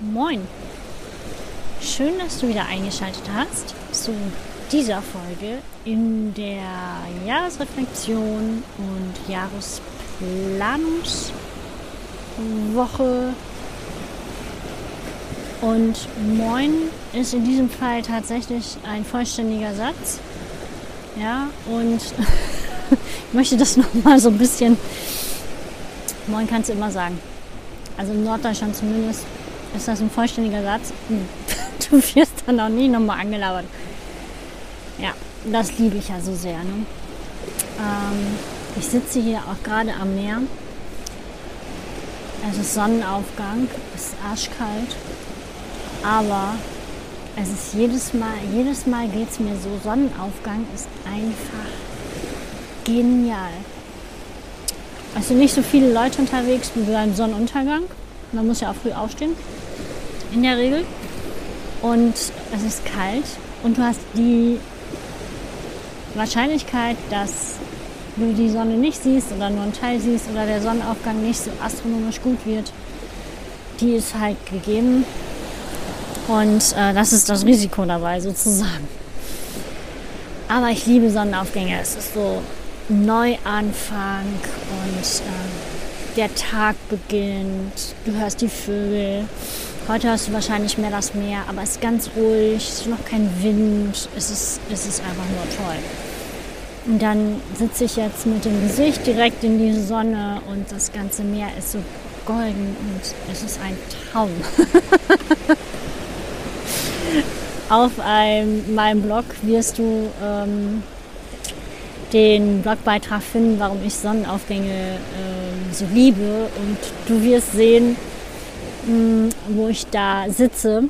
Moin. Schön, dass du wieder eingeschaltet hast zu dieser Folge in der Jahresreflexion und Jahresplanungswoche. Und moin ist in diesem Fall tatsächlich ein vollständiger Satz. Ja, und ich möchte das nochmal so ein bisschen. Moin kannst du immer sagen. Also in Norddeutschland zumindest ist das ein vollständiger Satz. Du wirst dann auch nie nochmal angelabert. Ja, das liebe ich ja so sehr. Ne? Ähm, ich sitze hier auch gerade am Meer. Es ist Sonnenaufgang, es ist arschkalt, aber es ist jedes Mal, jedes Mal geht es mir so, Sonnenaufgang ist einfach genial. Also nicht so viele Leute unterwegs wie beim Sonnenuntergang. Man muss ja auch früh aufstehen, in der Regel. Und es ist kalt und du hast die Wahrscheinlichkeit, dass du die Sonne nicht siehst oder nur einen Teil siehst oder der Sonnenaufgang nicht so astronomisch gut wird, die ist halt gegeben. Und äh, das ist das Risiko dabei sozusagen. Aber ich liebe Sonnenaufgänge. Es ist so Neuanfang und äh, der Tag beginnt. Du hörst die Vögel. Heute hörst du wahrscheinlich mehr das Meer, aber es ist ganz ruhig, es ist noch kein Wind. Es ist, es ist einfach nur toll. Und dann sitze ich jetzt mit dem Gesicht direkt in die Sonne und das ganze Meer ist so golden und es ist ein Traum. Auf einem, meinem Blog wirst du ähm, den Blogbeitrag finden, warum ich Sonnenaufgänge ähm, so liebe. Und du wirst sehen, mh, hm, wo ich da sitze.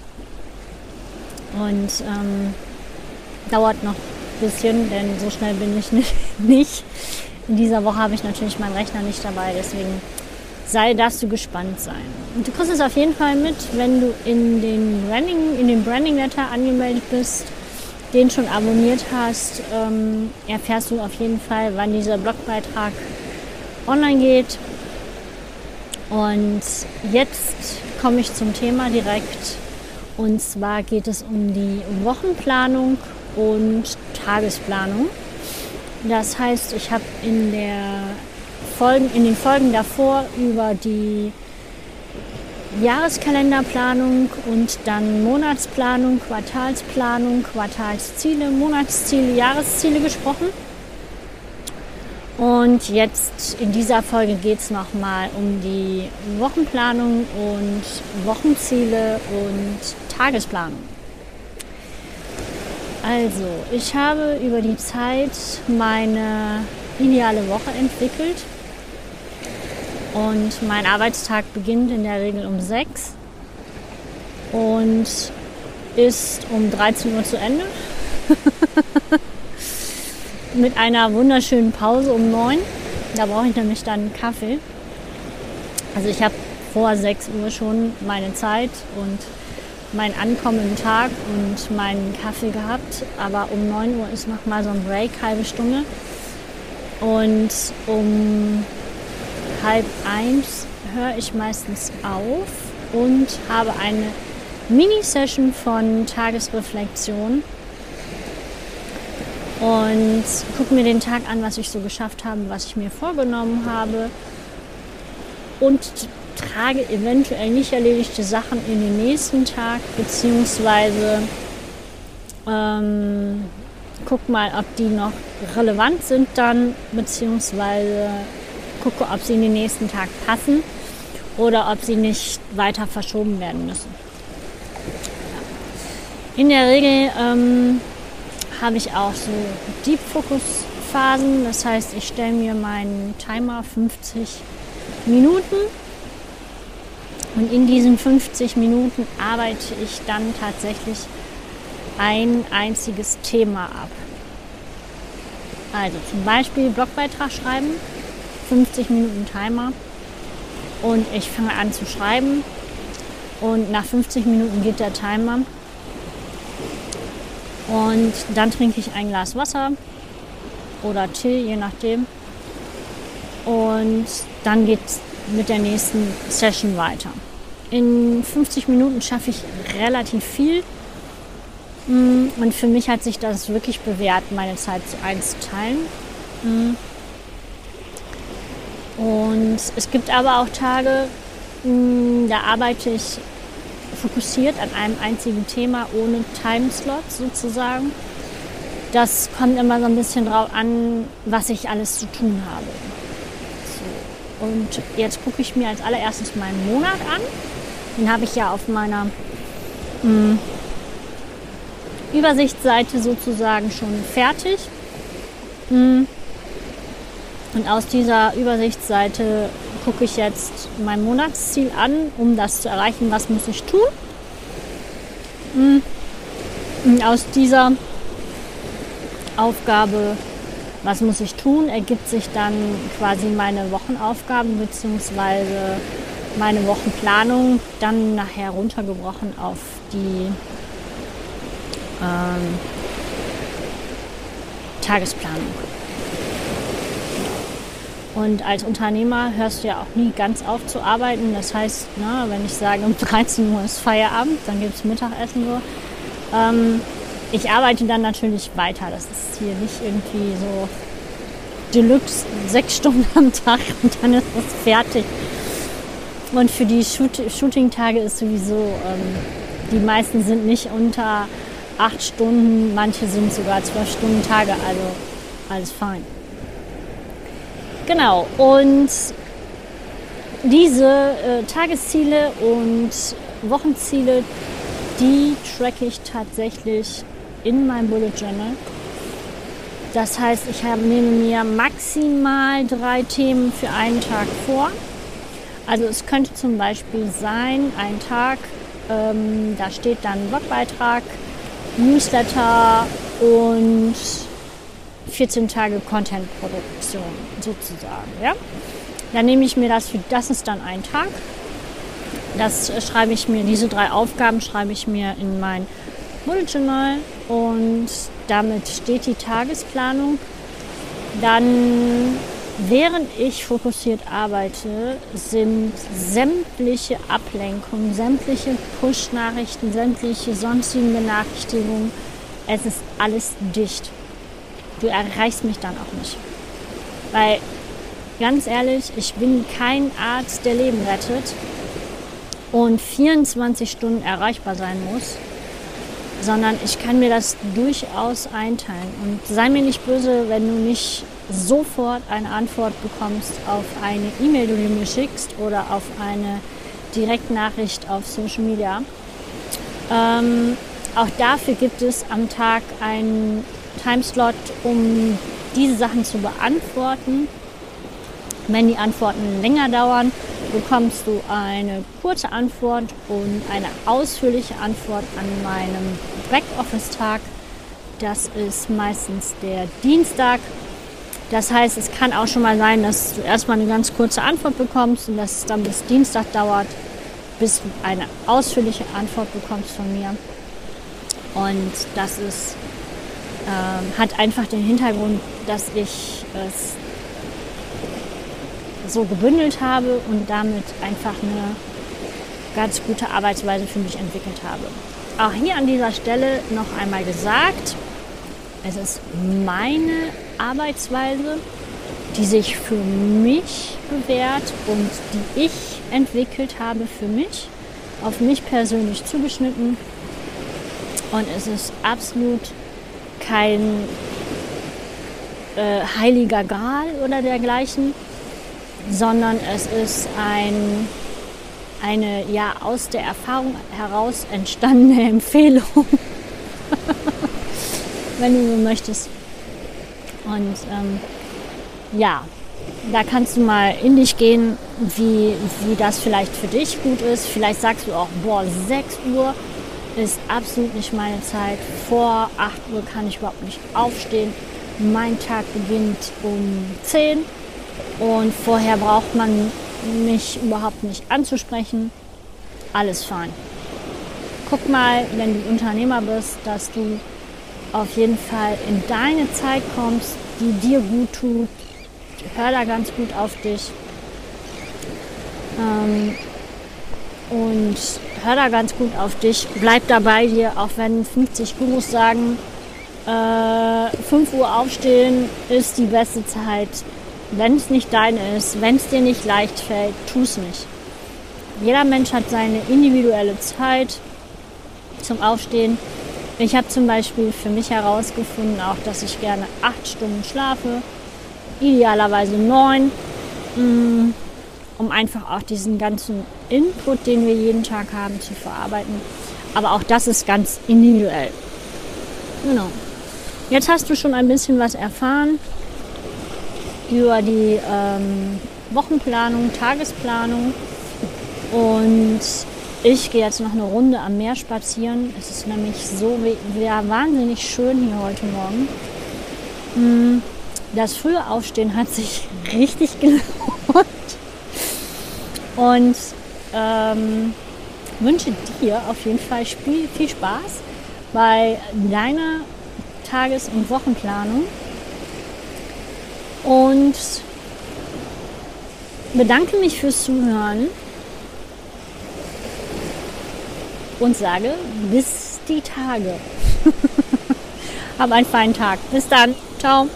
Und ähm, dauert noch ein bisschen, denn so schnell bin ich nicht. In dieser Woche habe ich natürlich meinen Rechner nicht dabei, deswegen sei, darfst du gespannt sein. Und du kriegst es auf jeden Fall mit, wenn du in den Branding, in den Branding Letter angemeldet bist, den schon abonniert hast, ähm, erfährst du auf jeden Fall, wann dieser Blogbeitrag online geht. Und jetzt komme ich zum Thema direkt. Und zwar geht es um die Wochenplanung und Tagesplanung. Das heißt, ich habe in der Folgen, in den Folgen davor über die Jahreskalenderplanung und dann Monatsplanung, Quartalsplanung, Quartalsziele, Monatsziele, Jahresziele gesprochen. Und jetzt in dieser Folge geht es nochmal um die Wochenplanung und Wochenziele und Tagesplanung. Also, ich habe über die Zeit meine ideale Woche entwickelt und mein Arbeitstag beginnt in der Regel um 6 und ist um 13 Uhr zu Ende. Mit einer wunderschönen Pause um 9. Da brauche ich nämlich dann Kaffee. Also ich habe vor 6 Uhr schon meine Zeit und mein Ankommen im Tag und meinen Kaffee gehabt. Aber um 9 Uhr ist noch mal so ein Break, halbe Stunde. Und um halb eins höre ich meistens auf und habe eine Mini-Session von Tagesreflexion und gucke mir den Tag an, was ich so geschafft habe, was ich mir vorgenommen habe und trage eventuell nicht erledigte Sachen in den nächsten Tag, beziehungsweise ähm, guck mal, ob die noch relevant sind dann, beziehungsweise gucke, ob sie in den nächsten Tag passen oder ob sie nicht weiter verschoben werden müssen. In der Regel ähm, habe ich auch so Deep Focus Phasen. Das heißt, ich stelle mir meinen Timer 50 Minuten und in diesen 50 Minuten arbeite ich dann tatsächlich ein einziges Thema ab. Also zum Beispiel Blogbeitrag schreiben, 50 Minuten Timer und ich fange an zu schreiben und nach 50 Minuten geht der Timer und dann trinke ich ein Glas Wasser oder Tee, je nachdem. und dann geht es mit der nächsten Session weiter. In 50 Minuten schaffe ich relativ viel. Mm, und für mich hat sich das wirklich bewährt, meine Zeit zu einzuteilen. Und es gibt aber auch Tage, mm, da arbeite ich fokussiert an einem einzigen Thema ohne Timeslot sozusagen. Das kommt immer so ein bisschen drauf an, was ich alles zu tun habe. So. Und jetzt gucke ich mir als allererstes meinen Monat an. Den habe ich ja auf meiner mh, Übersichtsseite sozusagen schon fertig. Mh. Und aus dieser Übersichtsseite gucke ich jetzt mein Monatsziel an, um das zu erreichen, was muss ich tun. Und hm. aus dieser Aufgabe, was muss ich tun, ergibt sich dann quasi meine Wochenaufgaben bzw. meine Wochenplanung, dann nachher runtergebrochen auf die ähm, Tagesplanung. Und als Unternehmer hörst du ja auch nie ganz auf zu arbeiten. Das heißt, na, ne, wenn ich sage, um 13 Uhr ist Feierabend, dann gibt es Mittagessen so. Ähm, ich arbeite dann natürlich weiter. Das ist hier nicht irgendwie so Deluxe sechs Stunden am Tag und dann ist es fertig. Und für die Shoot Shooting-Tage ist sowieso, ähm, die meisten sind nicht unter acht Stunden, manche sind sogar zwölf Stunden Tage, also alles fein. Genau, und diese äh, Tagesziele und Wochenziele, die tracke ich tatsächlich in meinem Bullet Journal. Das heißt, ich habe, nehme mir maximal drei Themen für einen Tag vor. Also es könnte zum Beispiel sein, ein Tag, ähm, da steht dann Blogbeitrag, Newsletter und 14 Tage Content-Produktion sozusagen. Ja? Dann nehme ich mir das für, das ist dann ein Tag. Das schreibe ich mir, diese drei Aufgaben schreibe ich mir in mein Bullet Journal und damit steht die Tagesplanung. Dann, während ich fokussiert arbeite, sind sämtliche Ablenkungen, sämtliche Push-Nachrichten, sämtliche sonstigen Benachrichtigungen, es ist alles dicht du erreichst mich dann auch nicht. Weil, ganz ehrlich, ich bin kein Arzt, der Leben rettet und 24 Stunden erreichbar sein muss, sondern ich kann mir das durchaus einteilen. Und sei mir nicht böse, wenn du nicht sofort eine Antwort bekommst auf eine E-Mail, die du mir schickst oder auf eine Direktnachricht auf Social Media. Ähm, auch dafür gibt es am Tag einen Timeslot, um diese Sachen zu beantworten. Wenn die Antworten länger dauern, bekommst du eine kurze Antwort und eine ausführliche Antwort an meinem Backoffice-Tag. Das ist meistens der Dienstag. Das heißt, es kann auch schon mal sein, dass du erstmal eine ganz kurze Antwort bekommst und dass es dann bis Dienstag dauert, bis du eine ausführliche Antwort bekommst von mir. Und das ist ähm, hat einfach den Hintergrund, dass ich es so gebündelt habe und damit einfach eine ganz gute Arbeitsweise für mich entwickelt habe. Auch hier an dieser Stelle noch einmal gesagt, es ist meine Arbeitsweise, die sich für mich bewährt und die ich entwickelt habe für mich, auf mich persönlich zugeschnitten. Und es ist absolut kein äh, heiliger Gral oder dergleichen, sondern es ist ein, eine ja aus der Erfahrung heraus entstandene Empfehlung, wenn du so möchtest. Und ähm, ja, da kannst du mal in dich gehen, wie, wie das vielleicht für dich gut ist. Vielleicht sagst du auch, boah, 6 Uhr ist absolut nicht meine Zeit. Vor 8 Uhr kann ich überhaupt nicht aufstehen. Mein Tag beginnt um 10 und vorher braucht man mich überhaupt nicht anzusprechen. Alles fein. Guck mal, wenn du Unternehmer bist, dass du auf jeden Fall in deine Zeit kommst, die dir gut tut hör da ganz gut auf dich. Ähm, und hör da ganz gut auf dich. Bleib da bei dir, auch wenn 50 Gurus sagen, äh, 5 Uhr aufstehen ist die beste Zeit. Wenn es nicht dein ist, wenn es dir nicht leicht fällt, tu es nicht. Jeder Mensch hat seine individuelle Zeit zum Aufstehen. Ich habe zum Beispiel für mich herausgefunden, auch dass ich gerne acht Stunden schlafe, idealerweise neun, mm, um einfach auch diesen ganzen Input, den wir jeden Tag haben, zu verarbeiten. Aber auch das ist ganz individuell. Genau. Jetzt hast du schon ein bisschen was erfahren über die ähm, Wochenplanung, Tagesplanung und ich gehe jetzt noch eine Runde am Meer spazieren. Es ist nämlich so wahnsinnig schön hier heute Morgen. Hm, das frühe Aufstehen hat sich richtig gelohnt. Und ähm, wünsche dir auf jeden Fall viel Spaß bei deiner Tages- und Wochenplanung. Und bedanke mich fürs Zuhören und sage bis die Tage. Hab einen feinen Tag. Bis dann. Ciao.